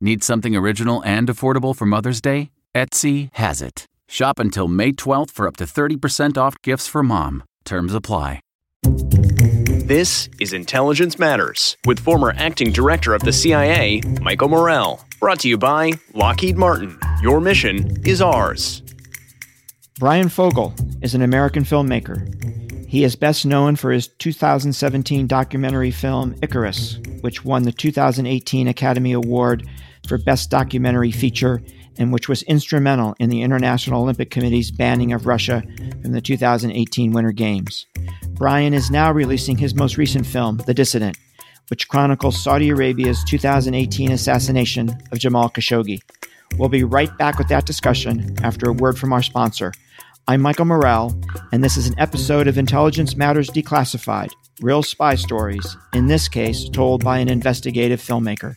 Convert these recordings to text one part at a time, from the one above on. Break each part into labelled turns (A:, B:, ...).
A: Need something original and affordable for Mother's Day? Etsy has it. Shop until May 12th for up to 30% off gifts for mom. Terms apply.
B: This is Intelligence Matters with former acting director of the CIA, Michael Morell. Brought to you by Lockheed Martin. Your mission is ours.
C: Bryan Fogel is an American filmmaker. He is best known for his 2017 documentary film Icarus, which won the 2018 Academy Award for Best Documentary Feature and which was instrumental in the International Olympic Committee's banning of Russia from the 2018 Winter Games. Bryan is now releasing his most recent film, The Dissident, which chronicles Saudi Arabia's 2018 assassination of Jamal Khashoggi. We'll be right back with that discussion after a word from our sponsor. I'm Michael Morell, and this is an episode of Intelligence Matters Declassified Real Spy Stories, in this case, told by an investigative filmmaker.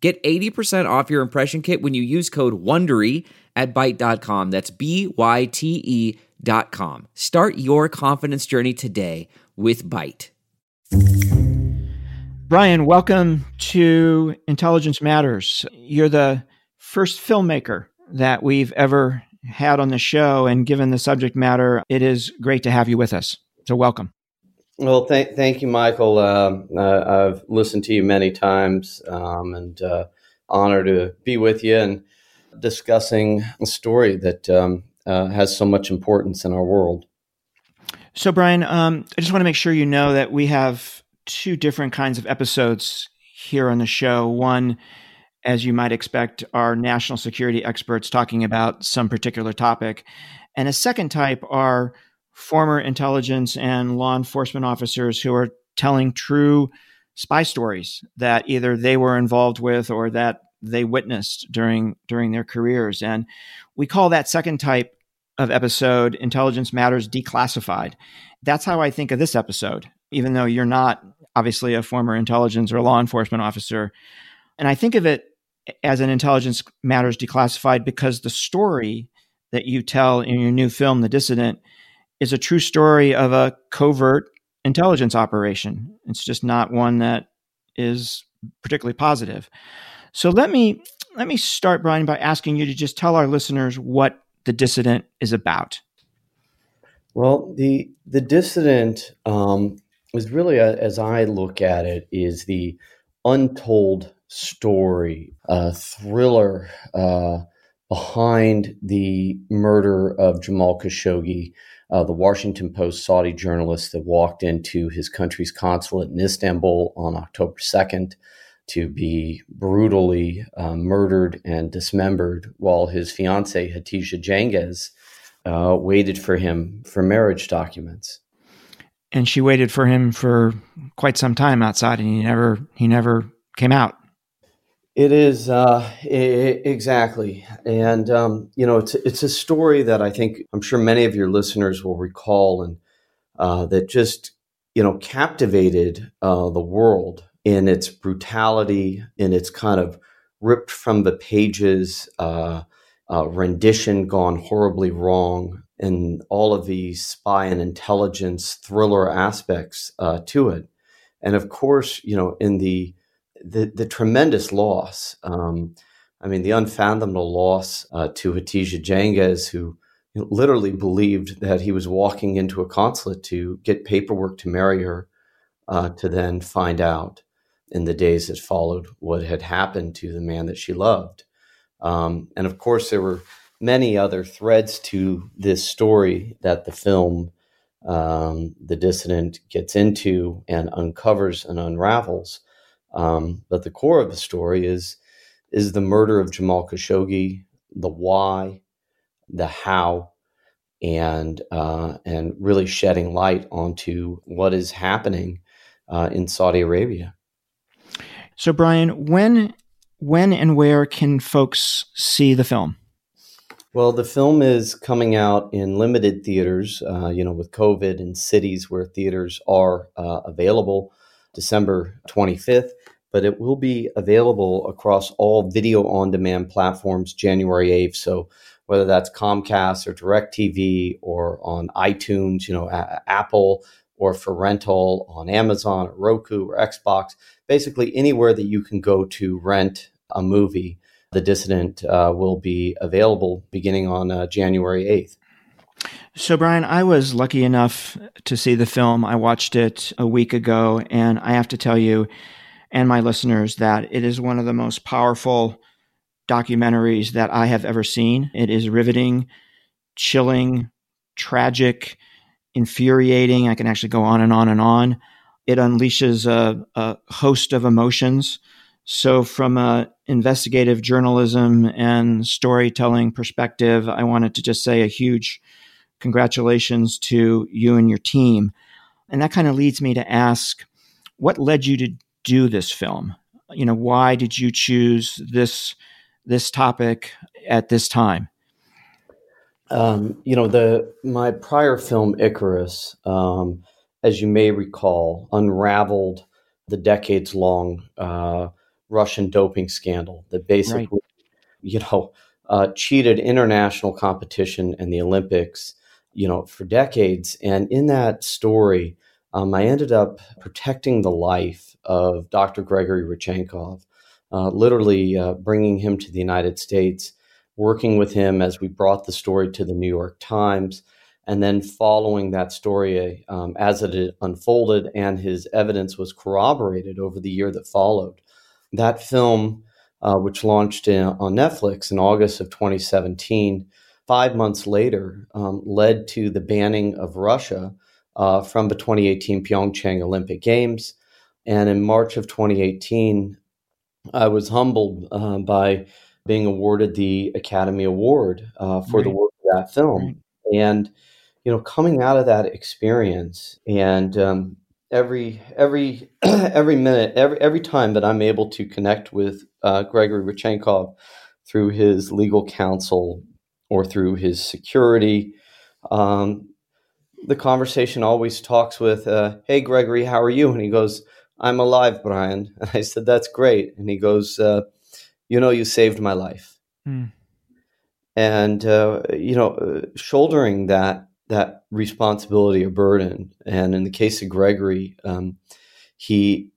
D: Get 80% off your impression kit when you use code WONDERY at Byte.com. That's B-Y-T-E dot com. Start your confidence journey today with Byte.
C: Bryan, welcome to Intelligence Matters. You're the first filmmaker that we've ever had on the show, and given the subject matter, it is great to have you with us. So welcome.
E: Well, th- thank you, Michael. Uh, I've listened to you many times, um, and uh, honored to be with you and discussing a story that um, uh, has so much importance in our world.
C: So, Bryan, um, I just want to make sure you know that we have two different kinds of episodes here on the show. One, as you might expect, are national security experts talking about some particular topic, and a second type are former intelligence and law enforcement officers who are telling true spy stories that either they were involved with or that they witnessed during during their careers. And we call that second type of episode intelligence matters declassified. That's how i think of this episode even though you're not obviously a former intelligence or law enforcement officer. And i think of it as an intelligence matters declassified because the story that you tell in your new film the dissident is a true story of a covert intelligence operation. It's just not one that is particularly positive. So let me let me start, Bryan, by asking you to just tell our listeners what the dissident is about.
E: Well, the the dissident um, is really, a, as I look at it, is the untold story, a thriller uh, behind the murder of Jamal Khashoggi, uh, the Washington Post Saudi journalist that walked into his country's consulate in Istanbul on October 2nd to be brutally uh, murdered and dismembered while his fiancee, Hatice Cengiz, uh, waited for him for marriage documents.
C: And she waited for him for quite some time outside, and he never he never came out.
E: It is uh, exactly, and um, you know, it's it's a story that I think I'm sure many of your listeners will recall, and uh, that just you know captivated uh, the world in its brutality, in its kind of ripped from the pages uh, uh, rendition gone horribly wrong, and all of the spy and intelligence thriller aspects uh, to it, and of course, you know, in the the, the tremendous loss. Um, I mean, the unfathomable loss uh, to Hatice Cengiz, who literally believed that he was walking into a consulate to get paperwork to marry her, uh, to then find out in the days that followed what had happened to the man that she loved. Um, and of course, there were many other threads to this story that the film, um, The Dissident, gets into and uncovers and unravels. Um, but the core of the story is is the murder of Jamal Khashoggi, the why, the how, and uh, and really shedding light onto what is happening uh, in Saudi Arabia.
C: So, Bryan, when when and where can folks see the film?
E: Well, the film is coming out in limited theaters, uh, you know, with COVID in cities where theaters are uh, available. December 25th, but it will be available across all video on demand platforms January 8th. So whether that's Comcast or DirecTV or on iTunes, you know, a- Apple or for rental on Amazon or Roku or Xbox, basically anywhere that you can go to rent a movie, The Dissident uh, will be available beginning on uh, January 8th.
C: So, Bryan, I was lucky enough to see the film. I watched it a week ago, and I have to tell you and my listeners that it is one of the most powerful documentaries that I have ever seen. It is riveting, chilling, tragic, infuriating. I can actually go on and on and on. It unleashes a, a host of emotions. So, from a investigative journalism and storytelling perspective, I wanted to just say a huge congratulations to you and your team. And that kind of leads me to ask what led you to do this film? You know, why did you choose this this topic at this time?
E: Um, you know, the my prior film Icarus, um, as you may recall, unraveled the decades long uh, Russian doping scandal that basically, right. you know, uh, cheated international competition and the Olympics you know, for decades. And in that story, um, I ended up protecting the life of Dr. Gregory Rodchenkov, uh, literally uh, bringing him to the United States, working with him as we brought the story to the New York Times, and then following that story um, as it unfolded and his evidence was corroborated over the year that followed. That film, uh, which launched in, on Netflix in August of 2017, five months later um, led to the banning of Russia uh, from the 2018 Pyeongchang Olympic Games. And in March of 2018, I was humbled uh, by being awarded the Academy Award uh, for right. the work of that film. Right. And you know, coming out of that experience, and um, every every every minute, every every time that I'm able to connect with uh, Gregory Rodchenkov through his legal counsel, or through his security. Um, the conversation always talks with, uh, "Hey, Gregory, how are you?" And he goes, "I'm alive, Bryan." And I said, "That's great." And he goes, uh, "You know, you saved my life." Mm. And uh, you know, uh, shouldering that that responsibility or burden, and in the case of Gregory, um, he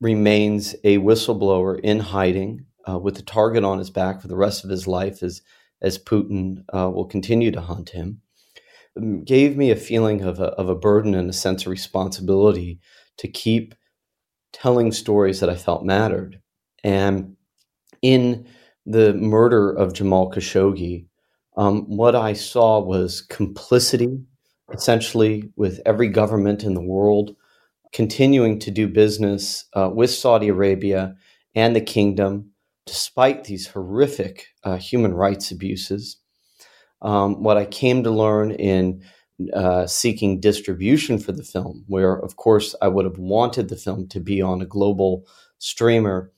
E: remains a whistleblower in hiding uh, with the target on his back for the rest of his life as as Putin uh, will continue to hunt him, um, gave me a feeling of a, of a burden and a sense of responsibility to keep telling stories that I felt mattered. And in the murder of Jamal Khashoggi, um, what I saw was complicity, essentially, with every government in the world continuing to do business uh, with Saudi Arabia and the kingdom despite these horrific uh, human rights abuses. Um, what I came to learn in uh, seeking distribution for the film, where, of course, I would have wanted the film to be on a global streamer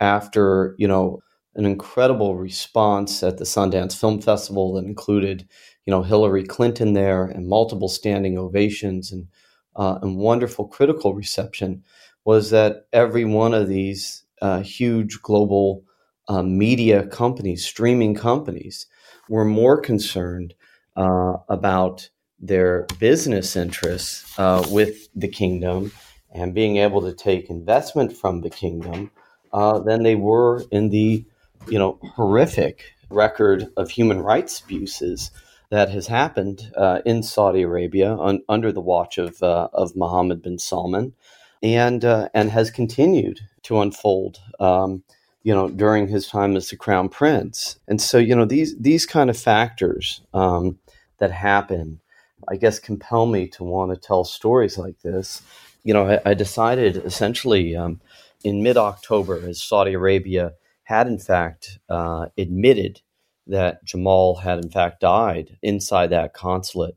E: after, you know, an incredible response at the Sundance Film Festival that included, you know, Hillary Clinton there and multiple standing ovations and uh, and wonderful critical reception was that every one of these uh, huge global uh, media companies, streaming companies, were more concerned uh, about their business interests uh, with the kingdom and being able to take investment from the kingdom uh, than they were in the you know horrific record of human rights abuses that has happened uh, in Saudi Arabia un- under the watch of uh, of Mohammed bin Salman, and uh, and has continued to unfold. Um, you know, during his time as the crown prince, and so you know these these kind of factors um, that happen, I guess, compel me to want to tell stories like this. You know, I, I decided essentially um, in mid October, as Saudi Arabia had in fact uh, admitted that Jamal had in fact died inside that consulate,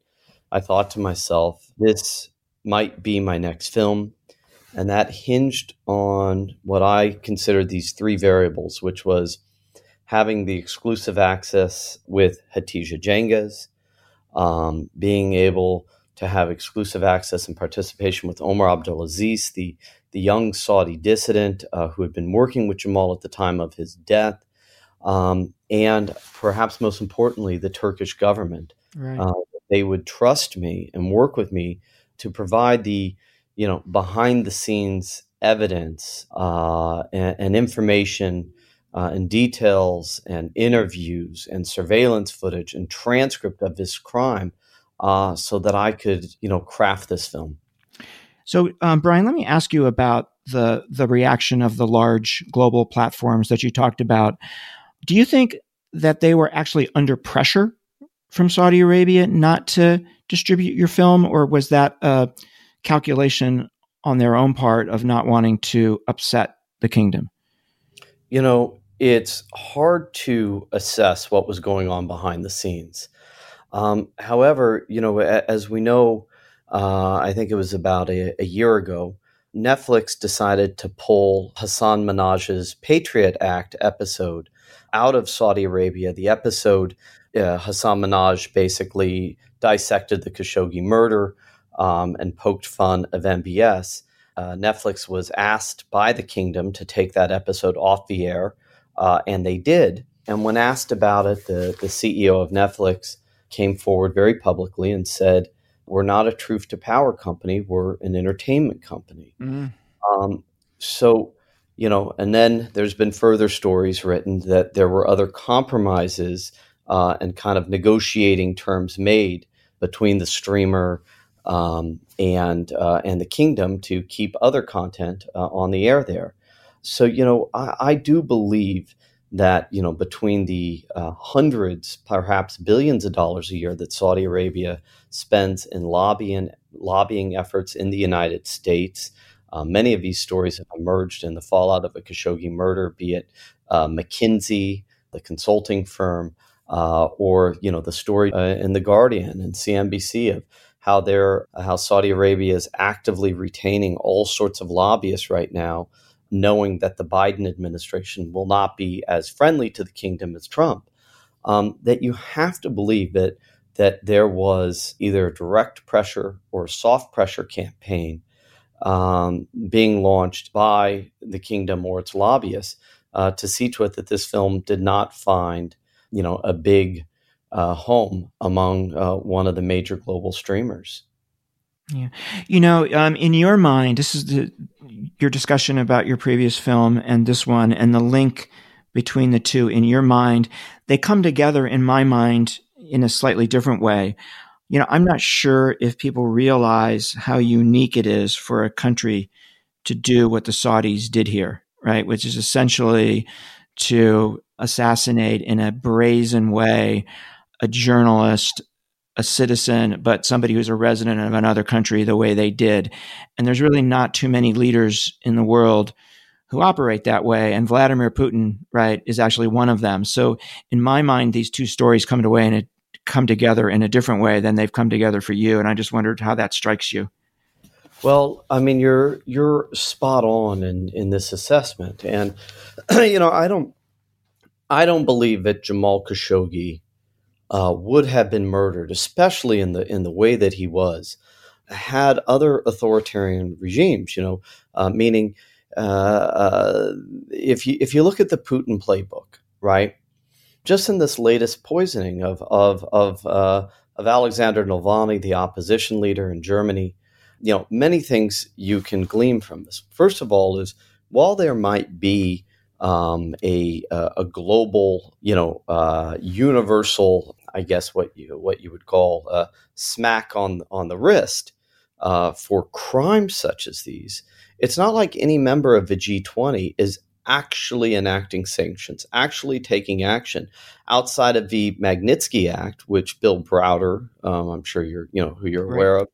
E: I thought to myself, this might be my next film. And that hinged on what I considered these three variables, which was having the exclusive access with Hatice Cengiz, um, being able to have exclusive access and participation with Omar Abdulaziz, the, the young Saudi dissident uh, who had been working with Jamal at the time of his death, um, and perhaps most importantly, the Turkish government. Right. Uh, they would trust me and work with me to provide the, you know, behind the scenes evidence uh, and, and, information uh, and details and interviews and surveillance footage and transcript of this crime, uh, so that I could, you know, craft this film.
C: So, um, Bryan, let me ask you about the the reaction of the large global platforms that you talked about. Do you think that they were actually under pressure from Saudi Arabia not to distribute your film, or was that a calculation on their own part of not wanting to upset the kingdom?
E: You know, it's hard to assess what was going on behind the scenes. Um, however, you know, as we know, uh, I think it was about a, a year ago, Netflix decided to pull Hasan Minhaj's Patriot Act episode out of Saudi Arabia. The episode, uh, Hasan Minhaj basically dissected the Khashoggi murder um, and poked fun of MBS. Uh, Netflix was asked by the kingdom to take that episode off the air, uh, and they did. And when asked about it, the, the CEO of Netflix came forward very publicly and said, We're not a truth to power company, we're an entertainment company. Mm. Um, so you know, and then there's been further stories written that there were other compromises uh, and kind of negotiating terms made between the streamer um, and uh, and the kingdom to keep other content uh, on the air there. So you know, I, I, do believe that you know between the uh, hundreds, perhaps billions of dollars a year that Saudi Arabia spends in lobbying lobbying efforts in the United States uh, many of these stories have emerged in the fallout of a Khashoggi murder, be it uh, McKinsey, the consulting firm, uh, or you know the story uh, in the Guardian and CNBC of how they're how Saudi Arabia is actively retaining all sorts of lobbyists right now, knowing that the Biden administration will not be as friendly to the kingdom as Trump. Um, that you have to believe that that there was either a direct pressure or a soft pressure campaign um, being launched by the kingdom or its lobbyists uh, to see to it that this film did not find, you know, a big uh, home among uh, one of the major global streamers.
C: Yeah, you know, um, in your mind, this is the, your discussion about your previous film and this one, and the link between the two. In your mind, they come together. In my mind, in a slightly different way you know, I'm not sure if people realize how unique it is for a country to do what the Saudis did here, right? Which is essentially to assassinate in a brazen way a journalist, a citizen, but somebody who's a resident of another country the way they did. And there's really not too many leaders in the world who operate that way. And Vladimir Putin, right, is actually one of them. So in my mind, these two stories come to way in a come together in a different way than they've come together for you. And I just wondered how that strikes you.
E: Well, I mean, you're you're spot on in in this assessment, and you know, I don't I don't believe that Jamal Khashoggi uh, would have been murdered, especially in the in the way that he was, had other authoritarian regimes. You know, uh, meaning uh, uh if you if you look at the Putin playbook, right? Just in this latest poisoning of of of uh, of Alexander Navalny, the opposition leader in Germany, you know, many things you can glean from this. First of all, is while there might be um, a a global, you know, uh, universal, I guess what you what you would call a smack on on the wrist uh, for crimes such as these. It's not like any member of the G20 is actually enacting sanctions, actually taking action outside of the Magnitsky Act, which Bill Browder, um, I'm sure you're you know who you're right. aware of,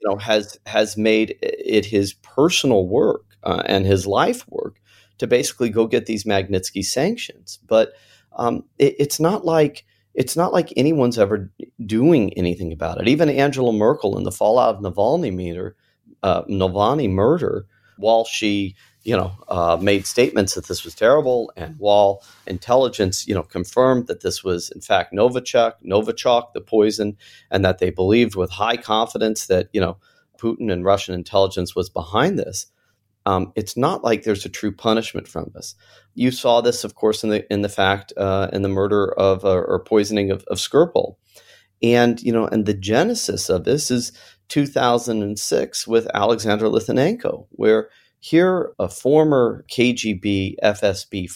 E: you know has has made it his personal work uh, and his life work to basically go get these Magnitsky sanctions. But um, it, it's not like it's not like anyone's ever doing anything about it. Even Angela Merkel in the fallout of Navalny meter, uh, Navalny murder, while she you know uh, made statements that this was terrible, and while intelligence you know confirmed that this was in fact Novichok, Novichok, the poison, and that they believed with high confidence that you know Putin and Russian intelligence was behind this. Um, it's not like there's a true punishment from this. You saw this, of course, in the in the fact uh, in the murder of uh, or poisoning of, of Skripal, and you know, and the genesis of this is 2006 with Alexander Litvinenko, where here a former KGB FSB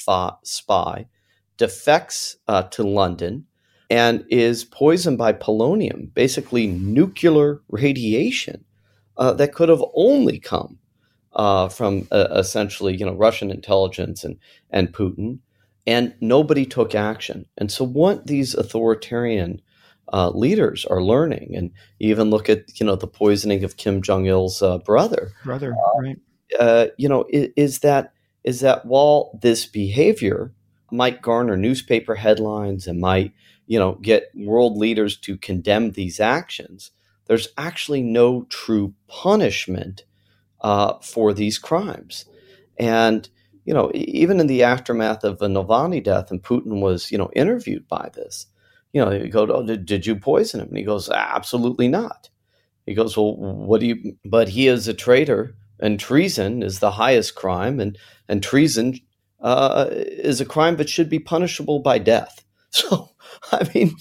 E: spy defects uh, to London and is poisoned by polonium, basically nuclear radiation uh, that could have only come uh, from uh, essentially you know Russian intelligence and and Putin, and nobody took action. And so what these authoritarian uh, leaders are learning, and even look at you know the poisoning of Kim Jong Il's uh, brother,
C: brother,
E: uh,
C: right?
E: Uh, you know, is, is that is that while this behavior might garner newspaper headlines and might you know get world leaders to condemn these actions, there's actually no true punishment uh, for these crimes. And, you know, even in the aftermath of the Navalny death, and Putin was, you know, interviewed by this, you know, you go, oh, did, did you poison him? And he goes, absolutely not. He goes, well, what do you, but he is a traitor and treason is the highest crime and, and treason uh, is a crime that should be punishable by death. So, I mean,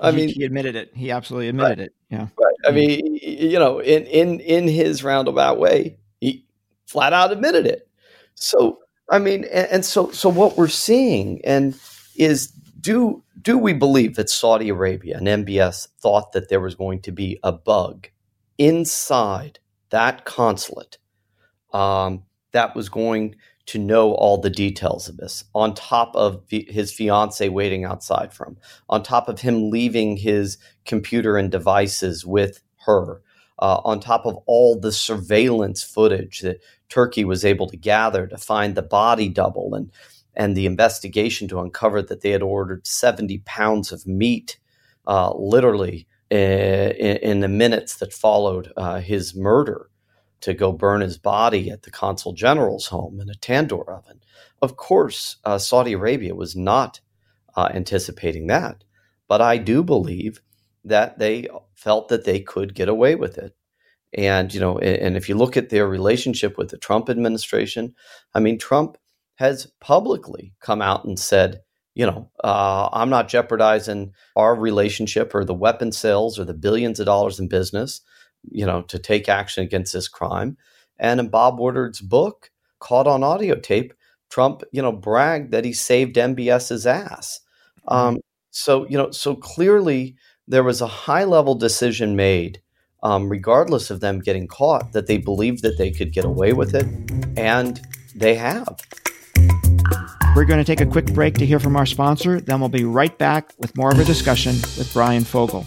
E: I
C: he,
E: mean,
C: he admitted it. He absolutely admitted right, it. Yeah.
E: Right. I mean, you know, in in in his roundabout way, he flat out admitted it. So, I mean, and, and so so what we're seeing and is do do we believe that Saudi Arabia and MBS thought that there was going to be a bug inside that consulate um, that was going to know all the details of this, on top of his fiance waiting outside for him, on top of him leaving his computer and devices with her, uh, on top of all the surveillance footage that Turkey was able to gather to find the body double and and the investigation to uncover that they had ordered 70 pounds of meat, uh, literally uh, in, in, the minutes that followed uh, his murder to go burn his body at the consul general's home in a tandoor oven. Of course, uh, Saudi Arabia was not uh, anticipating that, but I do believe that they felt that they could get away with it. And you know, and if you look at their relationship with the Trump administration, I mean, Trump has publicly come out and said, you know, uh, I'm not jeopardizing our relationship or the weapon sales or the billions of dollars in business you know, to take action against this crime. And in Bob Woodward's book, caught on audio tape, Trump, you know, bragged that he saved MBS's ass. Mm-hmm. Um, so, you know, so clearly there was a high level decision made, um, regardless of them getting caught, that they believed that they could get away with it, and they have.
C: We're going to take a quick break to hear from our sponsor. Then we'll be right back with more of a discussion with Bryan Fogel.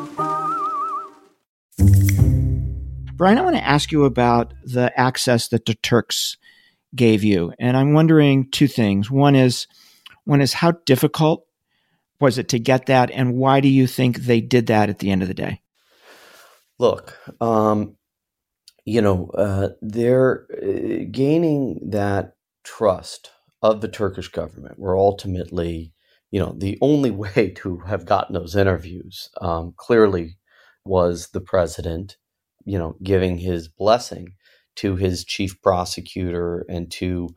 C: Bryan, I want to ask you about the access that the Turks gave you. And I'm wondering two things. One is one is how difficult was it to get that and why do you think they did that at the end of the day?
E: Look, um, you know, uh, they're uh, gaining that trust of the Turkish government. Were ultimately, you know, the only way to have gotten those interviews um, clearly was the president, you know, giving his blessing to his chief prosecutor and to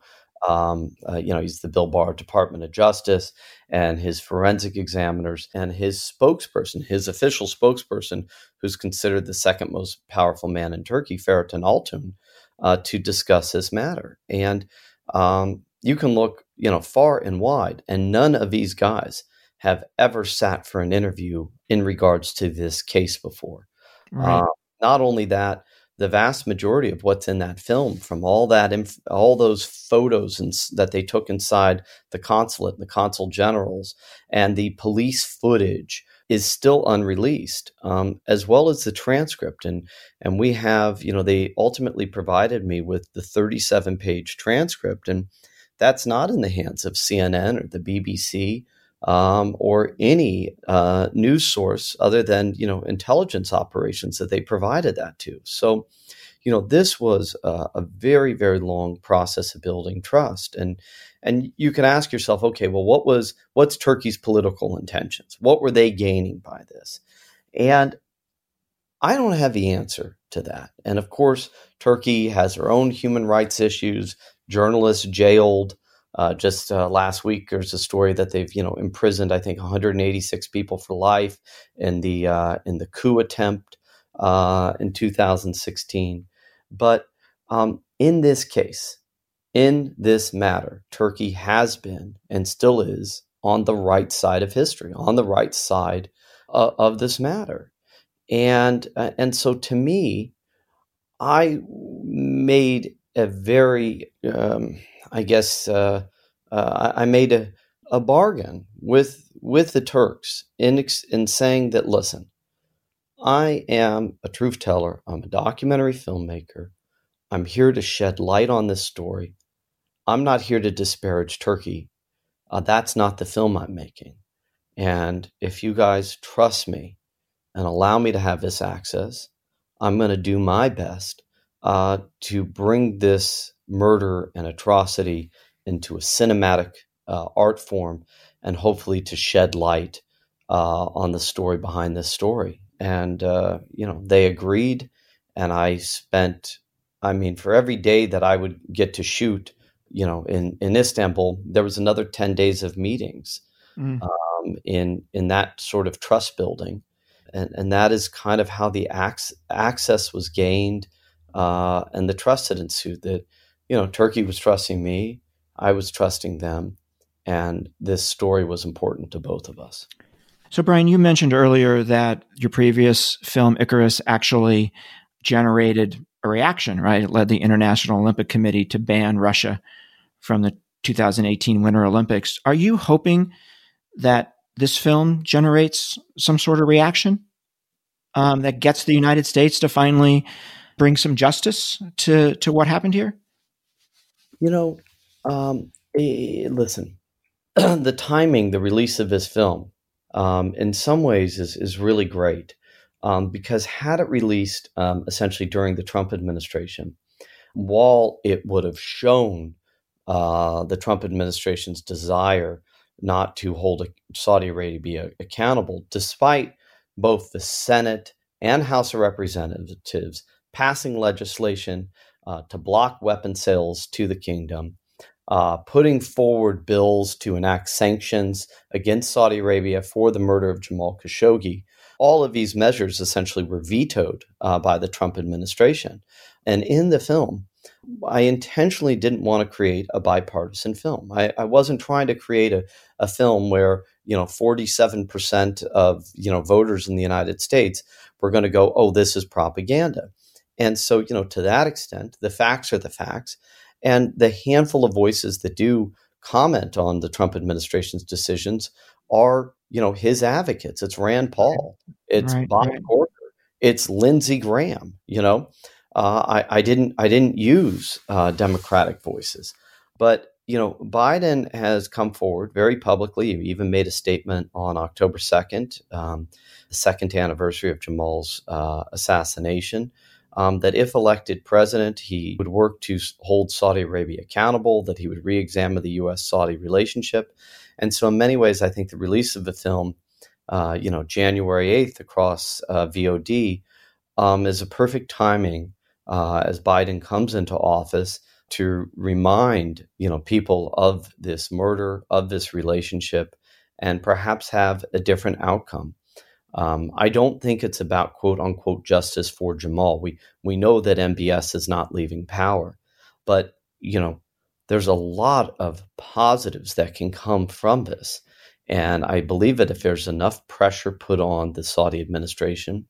E: um, uh, you know, he's the Bill Barr Department of Justice and his forensic examiners and his spokesperson, his official spokesperson, who's considered the second most powerful man in Turkey, Fahrettin Altun, uh, to discuss this matter. And um, you can look, you know, far and wide, and none of these guys have ever sat for an interview in regards to this case before. Right. Uh, not only that, the vast majority of what's in that film from all that inf- all those photos that they took inside the consulate the consul generals and the police footage is still unreleased um, as well as the transcript. And and we have you know they ultimately provided me with the 37 page transcript and that's not in the hands of CNN or the BBC um, or any uh, news source other than you know intelligence operations that they provided that to. So, you know, this was a, a very very long process of building trust, and and you can ask yourself, okay, well, what was what's Turkey's political intentions? What were they gaining by this? And I don't have the answer to that. And of course, Turkey has their own human rights issues, journalists jailed, uh, just uh, last week, there's a story that they've you know imprisoned I think 186 people for life in the uh, in the coup attempt uh, in 2016. But um, in this case, in this matter, Turkey has been and still is on the right side of history, on the right side uh, of this matter, and uh, and so to me, I made a very um, I guess uh, uh, I made a, a bargain with with the Turks in in saying that listen, I am a truth teller. I'm a documentary filmmaker. I'm here to shed light on this story. I'm not here to disparage Turkey. Uh, that's not the film I'm making. And if you guys trust me and allow me to have this access, I'm going to do my best uh, to bring this murder and atrocity into a cinematic uh, art form and hopefully to shed light uh, on the story behind this story. And, uh, you know, they agreed. And I spent, I mean, for every day that I would get to shoot, you know, in, in Istanbul, there was another 10 days of meetings mm. um, in, in that sort of trust building. And, and that is kind of how the ac- access was gained uh, and the trust that ensued that, you know, Turkey was trusting me. I was trusting them. And this story was important to both of us.
C: So, Bryan, you mentioned earlier that your previous film, Icarus, actually generated a reaction, right? It led the International Olympic Committee to ban Russia from the 2018 Winter Olympics. Are you hoping that this film generates some sort of reaction um, that gets the United States to finally bring some justice to, to what happened here?
E: You know, um, listen, the timing, the release of this film, um, in some ways is is really great um, because had it released um, essentially during the Trump administration, while it would have shown uh, the Trump administration's desire not to hold Saudi Arabia accountable, despite both the Senate and House of Representatives passing legislation uh, to block weapon sales to the kingdom uh, putting forward bills to enact sanctions against Saudi Arabia for the murder of Jamal Khashoggi. All of these measures essentially were vetoed uh, by the Trump administration. And in the film, I intentionally didn't want to create a bipartisan film. I, I wasn't trying to create a, a film where you know 47% of you know voters in the United States were going to go, oh, this is propaganda. And so, you know, to that extent, the facts are the facts. And the handful of voices that do comment on the Trump administration's decisions are, you know, his advocates. It's Rand Paul, it's
C: Right,
E: Bob
C: right.
E: Corker, it's Lindsey Graham. You know, uh, I, I didn't I didn't use uh, Democratic voices, but you know, Biden has come forward very publicly. He even made a statement on October second, um, the second anniversary of Jamal's uh, assassination. Um, that if elected president, he would work to hold Saudi Arabia accountable, that he would re examine the U.S. Saudi relationship. And so, in many ways, I think the release of the film, uh, you know, January 8th across uh, VOD, um, is a perfect timing uh, as Biden comes into office to remind, you know, people of this murder, of this relationship, and perhaps have a different outcome. Um, I don't think it's about quote unquote justice for Jamal. We we know that MBS is not leaving power, but you know there's a lot of positives that can come from this, and I believe that if there's enough pressure put on the Saudi administration,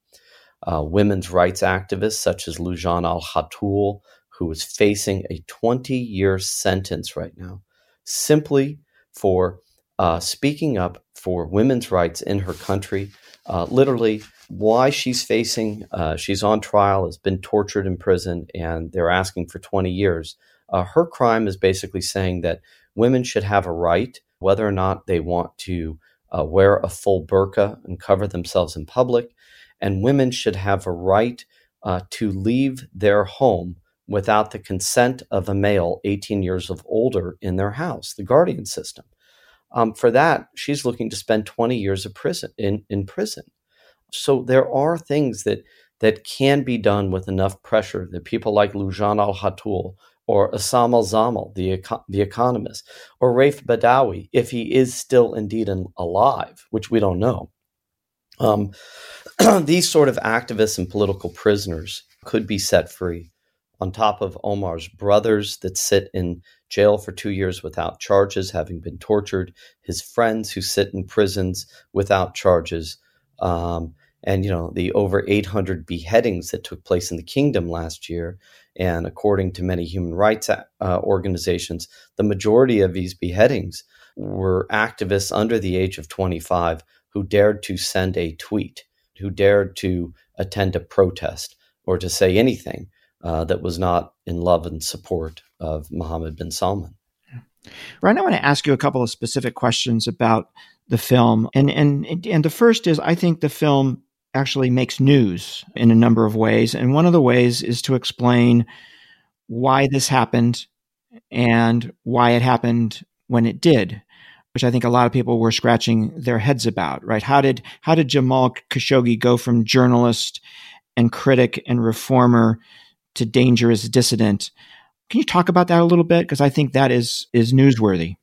E: uh, women's rights activists such as Loujain Al Hathloul, who is facing a 20 year sentence right now, simply for uh, speaking up for women's rights in her country uh, literally why she's facing uh, she's on trial has been tortured in prison and they're asking for 20 years. Uh, her crime is basically saying that women should have a right whether or not they want to uh, wear a full burqa and cover themselves in public and women should have a right uh, to leave their home without the consent of a male 18 years of older in their house the guardian system um, for that, she's looking to spend 20 years of prison in, in prison. So there are things that that can be done with enough pressure that people like Loujain Al Hathloul or Essam Al Zamil, the, the economist, or Raif Badawi, if he is still indeed alive, which we don't know. Um, these sort of activists and political prisoners could be set free on top of Omar's brothers that sit in jail for two years without charges, having been tortured, his friends who sit in prisons without charges, um, and you know the over 800 beheadings that took place in the kingdom last year. And according to many human rights uh, organizations, the majority of these beheadings were activists under the age of 25 who dared to send a tweet, who dared to attend a protest or to say anything uh, that was not in love and support of Mohammed bin Salman.
C: Ryan, I want to ask you a couple of specific questions about the film, and and and the first is I think the film actually makes news in a number of ways, and one of the ways is to explain why this happened and why it happened when it did, which I think a lot of people were scratching their heads about. Right? How did how did Jamal Khashoggi go from journalist and critic and reformer to dangerous dissident? Can you talk about that a little bit? Because I think that is is newsworthy.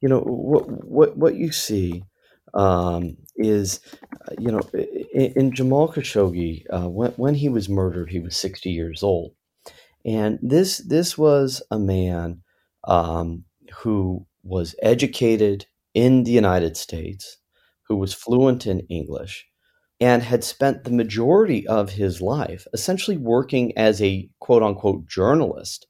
E: You know what what what you see um, is, uh, you know, in, in Jamal Khashoggi, uh, when when he was murdered, he was sixty years old, and this this was a man um, who was educated in the United States, who was fluent in English, and had spent the majority of his life essentially working as a quote unquote journalist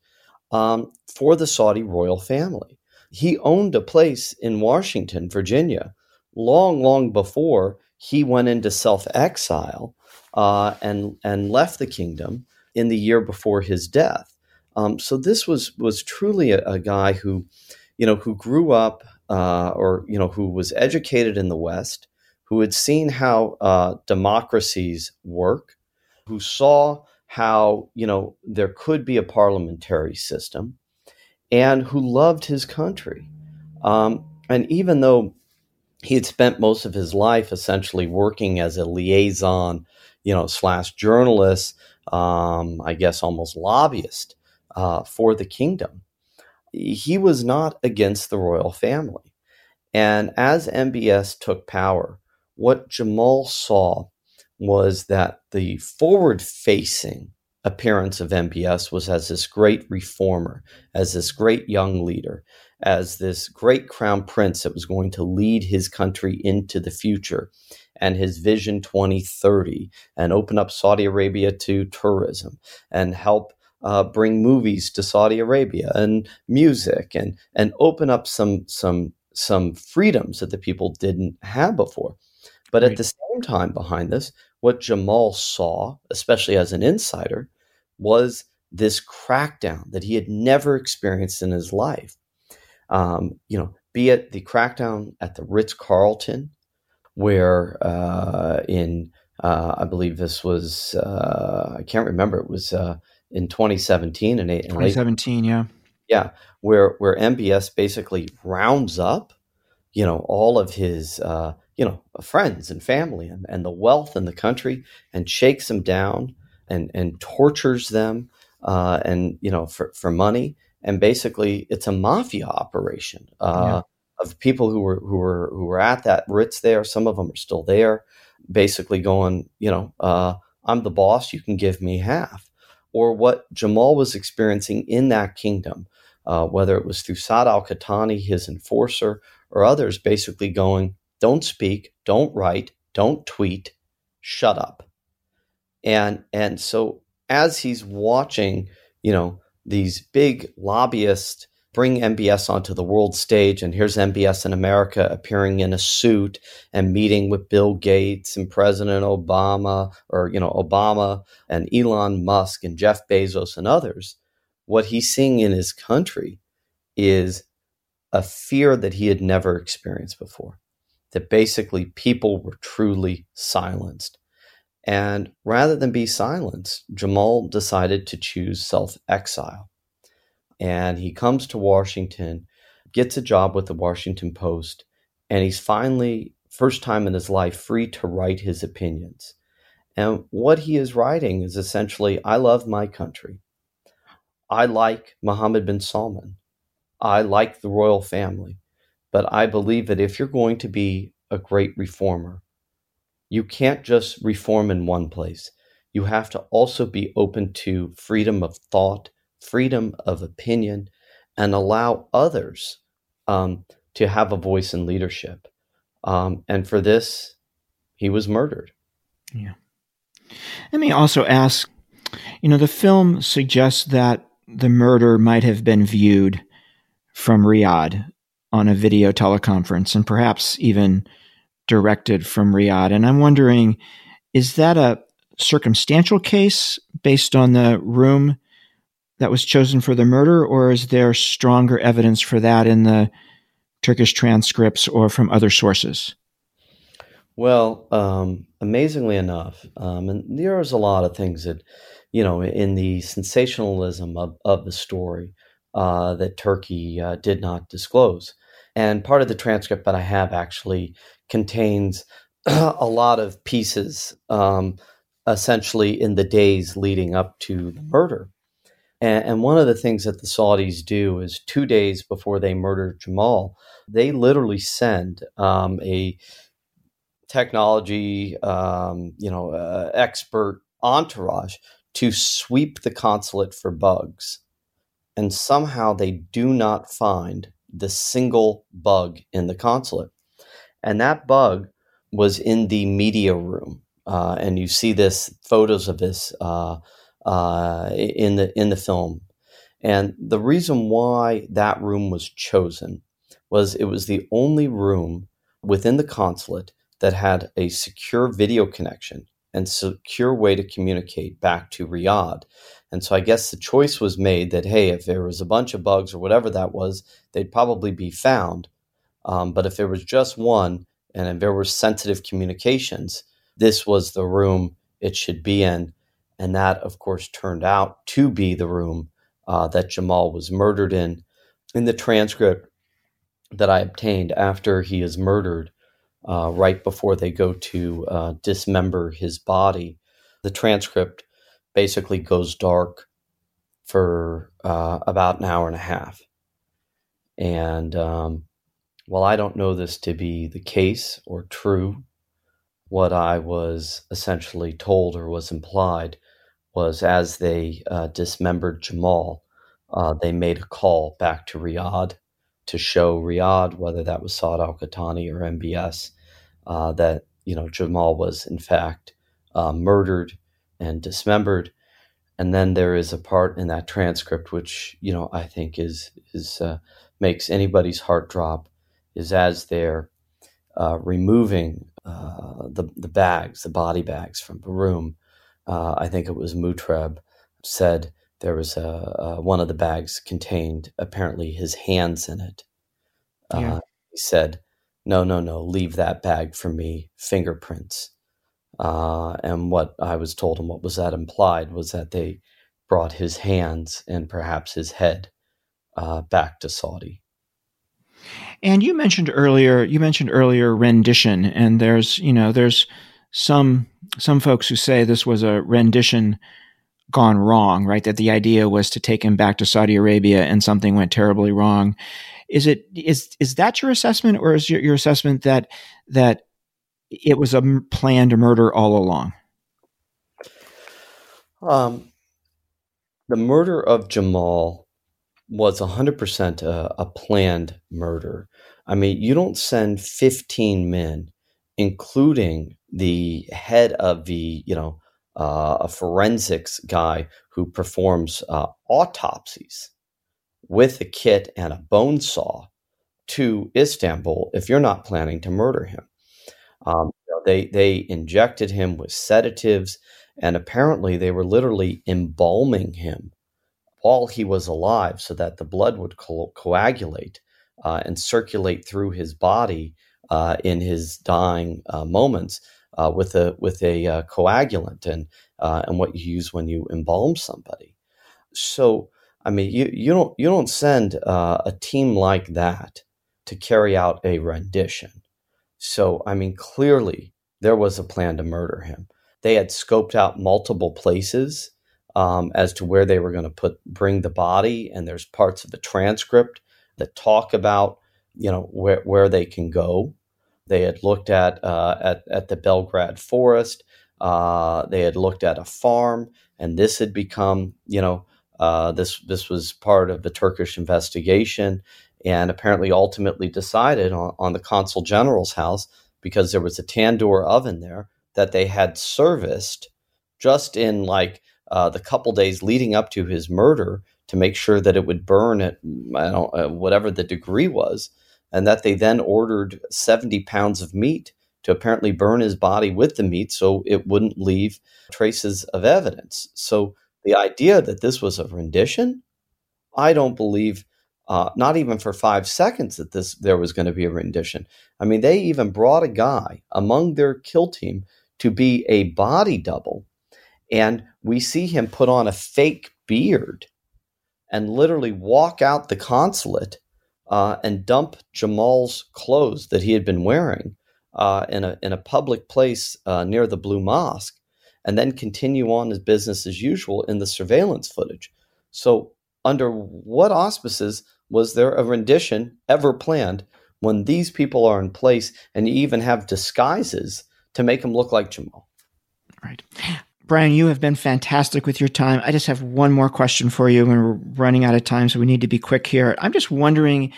E: um, for the Saudi royal family. He owned a place in Washington, Virginia, long, long before he went into self exile uh, and and left the kingdom in the year before his death. Um, so this was was truly a, a, guy who, you know, who grew up uh, or you know who was educated in the West, who had seen how uh, democracies work, who saw how you know there could be a parliamentary system, and who loved his country. Um, and even though he had spent most of his life essentially working as a liaison, you know, slash journalist, um, I guess almost lobbyist uh, for the kingdom, he was not against the royal family. And as MBS took power, what Jamal saw was that the forward facing appearance of MBS was as this great reformer, as this great young leader, as this great crown prince that was going to lead his country into the future and his vision 2030 and open up Saudi Arabia to tourism and help uh, bring movies to Saudi Arabia and music and and open up some some some freedoms that the people didn't have before. But right. at the same time, behind this, what Jamal saw, especially as an insider, was this crackdown that he had never experienced in his life. Um, you know, be it the crackdown at the Ritz Carlton, where uh, in uh, I believe this was uh, I can't remember it was uh, in 2017 and
C: 2017, yeah,
E: yeah, where where MBS basically rounds up, you know, all of his uh, you know friends and family and, and the wealth in the country and shakes them down and and tortures them uh, and you know for for money and basically it's a mafia operation uh, yeah. of people who were who were who were at that Ritz there. Some of them are still there, basically going, you know, uh, I'm the boss. You can give me half or what Jamal was experiencing in that kingdom, uh, whether it was through Saad al Qahtani, his enforcer, or others basically going, don't speak, don't write, don't tweet, shut up. And, and so as he's watching, you know, these big lobbyists bring MBS onto the world stage. And here's MBS in America appearing in a suit and meeting with Bill Gates and President Obama, or, you know, Obama and Elon Musk and Jeff Bezos and others. What he's seeing in his country is a fear that he had never experienced before. That basically people were truly silenced. And rather than be silenced, Jamal decided to choose self exile and he comes to Washington, gets a job with the Washington Post, and he's finally, first time in his life, free to write his opinions. And what he is writing is essentially I love my country. I like Mohammed bin Salman. I like the royal family. But I believe that if you're going to be a great reformer, you can't just reform in one place. You have to also be open to freedom of thought freedom of opinion, and allow others um, to have a voice in leadership. Um, and for this, he was murdered.
C: Yeah. Let me also ask you know, the film suggests that the murder might have been viewed from Riyadh on a video teleconference and perhaps even directed from Riyadh. And I'm wondering, is that a circumstantial case based on the room that was chosen for the murder, or is there stronger evidence for that in the Turkish transcripts or from other sources?
E: Well, um, amazingly enough, um, and there's a lot of things that, you know, in the sensationalism of, of the story uh, that Turkey uh, did not disclose. And part of the transcript that I have actually contains a lot of pieces, um, essentially in the days leading up to the murder. And, and one of the things that the Saudis do is two days before they murder Jamal, they literally send um, a technology, um, you know, uh, expert entourage to sweep the consulate for bugs. And somehow they do not find the single bug in the consulate. And that bug was in the media room. Uh, and you see this photos of this uh, uh, in the in the film. And the reason why that room was chosen was it was the only room within the consulate that had a secure video connection and secure way to communicate back to Riyadh. And so I guess the choice was made that hey, if there was a bunch of bugs or whatever that was, they'd probably be found. Um, but if there was just one and if there were sensitive communications, this was the room it should be in. And that, of course, turned out to be the room uh, that Jamal was murdered in. In the transcript that I obtained after he is murdered, uh, right before they go to uh, dismember his body, the transcript basically goes dark for uh, about an hour and a half. And um, while I don't know this to be the case or true, what I was essentially told or was implied was as they uh, dismembered Jamal, uh, they made a call back to Riyadh to show Riyadh, whether that was Saud Al Qahtani or MBS, uh, that you know Jamal was in fact uh, murdered and dismembered. And then there is a part in that transcript which you know I think is is uh, makes anybody's heart drop. Is as they're uh, removing uh, the the bags, the body bags from Barum. Uh, I think it was Mutreb said there was a, a, one of the bags contained apparently his hands in it. Yeah. Uh, he said, "No, no, no, leave that bag for me. Fingerprints." Uh, and what I was told and what was that implied was that they brought his hands and perhaps his head uh, back to Saudi.
C: And you mentioned earlier, you mentioned earlier rendition, and there's you know there's some some folks who say this was a rendition gone wrong, right? That the idea was to take him back to Saudi Arabia and something went terribly wrong. Is it is is that your assessment, or is your, your assessment that that it was a planned murder all along?
E: Um, the murder of Jamal was 100% a, a planned murder. I mean, you don't send 15 men, including the head of the, you know, uh, a forensics guy who performs uh, autopsies with a kit and a bone saw to Istanbul if you're not planning to murder him. Um, they they injected him with sedatives, and apparently they were literally embalming him while he was alive, so that the blood would co- coagulate uh, and circulate through his body uh, in his dying uh, moments uh, with a with a uh, coagulant and uh, and what you use when you embalm somebody. So I mean, you you don't you don't send a team like that to carry out a rendition. So, I mean, clearly there was a plan to murder him. They had scoped out multiple places um, as to where they were going to put bring the body, and there's parts of the transcript that talk about you know where where they can go. They had looked at uh, at at the Belgrade forest. Uh, they had looked at a farm, and this had become you know uh, this this was part of the Turkish investigation, and apparently ultimately decided on, on the consul general's house because there was a tandoor oven there that they had serviced just in like uh, the couple days leading up to his murder to make sure that it would burn at I don't, uh, whatever the degree was, and that they then ordered 70 pounds of meat to apparently burn his body with the meat so it wouldn't leave traces of evidence. So the idea that this was a rendition, I don't believe uh, not even for five seconds that this there was going to be a rendition. I mean, they even brought a guy among their kill team to be a body double, and we see him put on a fake beard and literally walk out the consulate uh, and dump Jamal's clothes that he had been wearing uh, in a in a public place uh, near the Blue Mosque, and then continue on his business as usual in the surveillance footage. So, under what auspices was there a rendition ever planned when these people are in place and you even have disguises to make them look like Jamal?
C: Right. Bryan, you have been fantastic with your time. I just have one more question for you, and we're running out of time, so we need to be quick here. I'm just wondering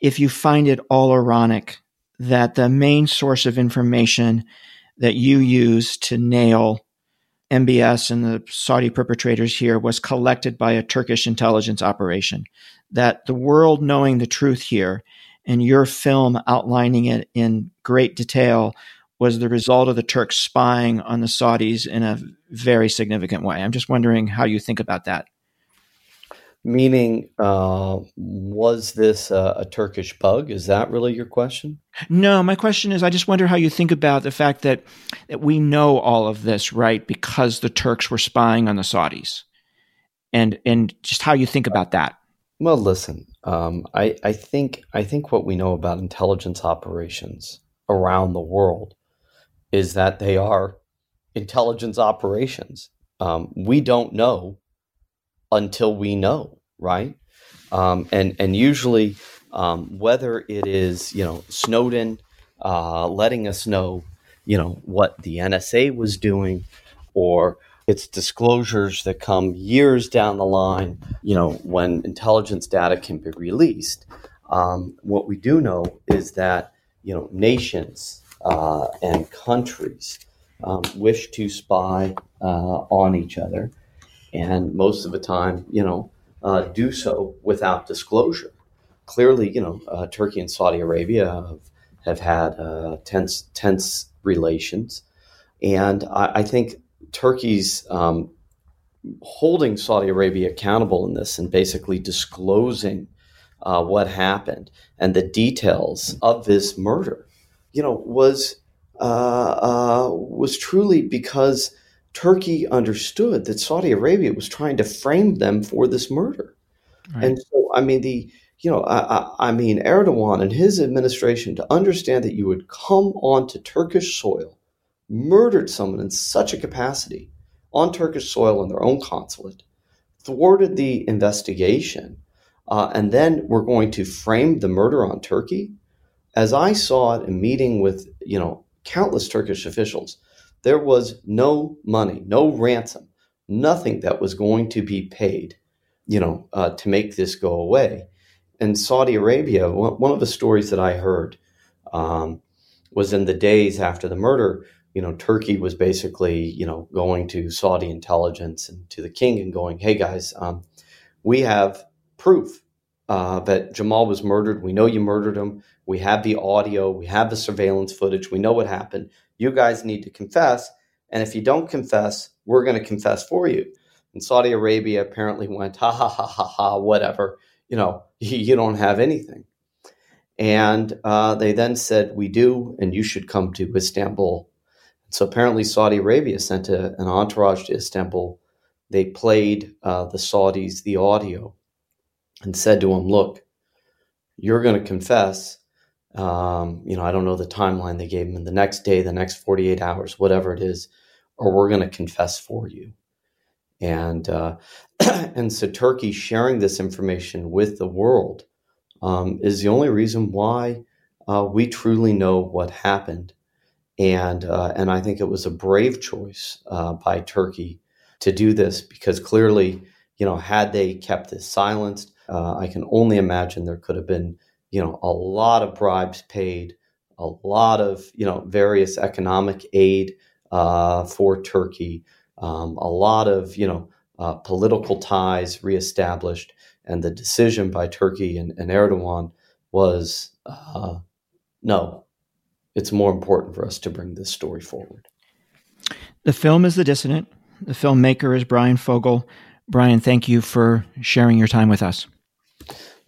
C: if you find it all ironic that the main source of information that you use to nail MBS and the Saudi perpetrators here was collected by a Turkish intelligence operation that the world knowing the truth here and your film outlining it in great detail was the result of the Turks spying on the Saudis in a very significant way. I'm just wondering how you think about that.
E: Meaning, uh, was this a, a, Turkish bug? Is that really your question?
C: No, my question is I just wonder how you think about the fact that, that we know all of this, right? Because the Turks were spying on the Saudis. And, and just how you think about that.
E: Well, listen, um, I, I think I think what we know about intelligence operations around the world is that they are intelligence operations. Um, we don't know until we know, right? Um, and and usually, um, whether it is you know Snowden uh, letting us know, you know what the NSA was doing, or It's disclosures that come years down the line, you know, when intelligence data can be released. Um, what we do know is that, you know, nations uh, and countries um, wish to spy uh, on each other, and most of the time, you know, uh, do so without disclosure. Clearly, you know, uh, Turkey and Saudi Arabia have, have had uh, tense, tense relations, and I, I think Turkey's um, holding Saudi Arabia accountable in this and basically disclosing uh, what happened and the details of this murder, you know, was uh, uh, was truly because Turkey understood that Saudi Arabia was trying to frame them for this murder, right. and so I mean the you know I, I mean Erdogan and his administration to understand that you would come onto Turkish soil murdered someone in such a capacity on Turkish soil in their own consulate, thwarted the investigation, uh, and then we're going to frame the murder on Turkey. As I saw it in meeting with you know countless Turkish officials, there was no money, no ransom, nothing that was going to be paid, you know, uh, to make this go away. In Saudi Arabia, one of the stories that I heard um, was in the days after the murder you know, Turkey was basically, you know, going to Saudi intelligence and to the king and going, hey guys, um, we have proof uh, that Jamal was murdered. We know you murdered him. We have the audio. We have the surveillance footage. We know what happened. You guys need to confess. And if you don't confess, we're going to confess for you. And Saudi Arabia apparently went, ha ha ha ha ha, whatever. You know, you don't have anything. And uh, they then said, we do, and you should come to Istanbul so apparently, Saudi Arabia sent a, an entourage to Istanbul. They played uh, the Saudis the audio and said to him, "Look, you're going to confess." Um, you know, I don't know the timeline they gave him. The next day, the next 48 hours, whatever it is, or we're going to confess for you. And uh, and so Turkey sharing this information with the world um, is the only reason why uh, we truly know what happened and uh, and I think it was a brave choice uh, by Turkey to do this because clearly, you know, had they kept this silenced, uh, I can only imagine there could have been, you know, a lot of bribes paid, a lot of you know various economic aid uh, for Turkey, um, a lot of you know uh, political ties reestablished, and the decision by Turkey and, and Erdogan was uh, no, it's more important for us to bring this story forward.
C: The film is The Dissident. The filmmaker is Bryan Fogel. Bryan, thank you for sharing your time with us.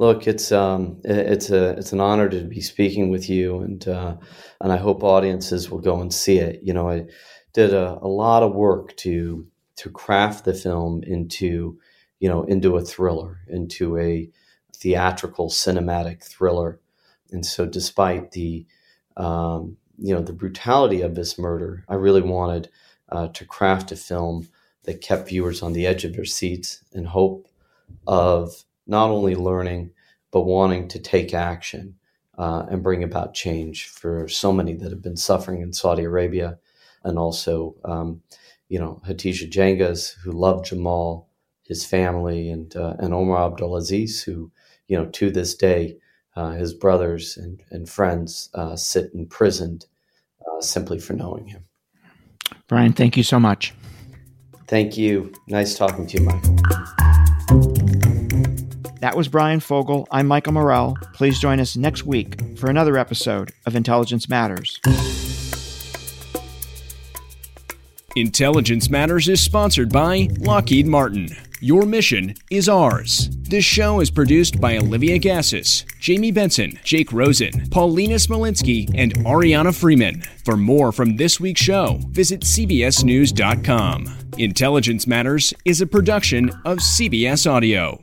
E: Look, it's um, it's a it's an honor to be speaking with you, and uh, and I hope audiences will go and see it. You know, I did a, a lot of work to to craft the film into you know into a thriller, into a theatrical cinematic thriller, and so despite the um, you know the brutality of this murder, I really wanted uh, to craft a film that kept viewers on the edge of their seats in hope of not only learning but wanting to take action uh, and bring about change for so many that have been suffering in Saudi Arabia, and also um, you know Hatice Cengiz, who loved Jamal, his family, and uh, and Omar Abdulaziz, who you know to this day uh, his brothers and, and friends uh, sit imprisoned uh, simply for knowing him.
C: Bryan, thank you so much.
E: Thank you. Nice talking to you, Michael.
C: That was Bryan Fogel. I'm Michael Morell. Please join us next week for another episode of Intelligence Matters.
B: Intelligence Matters is sponsored by Lockheed Martin. Your mission is ours. This show is produced by Olivia Gazis, Jamie Benson, Jake Rosen, Paulina Smolinski, and Ariana Freeman. For more from this week's show, visit CBSNews.com. Intelligence Matters is a production of CBS Audio.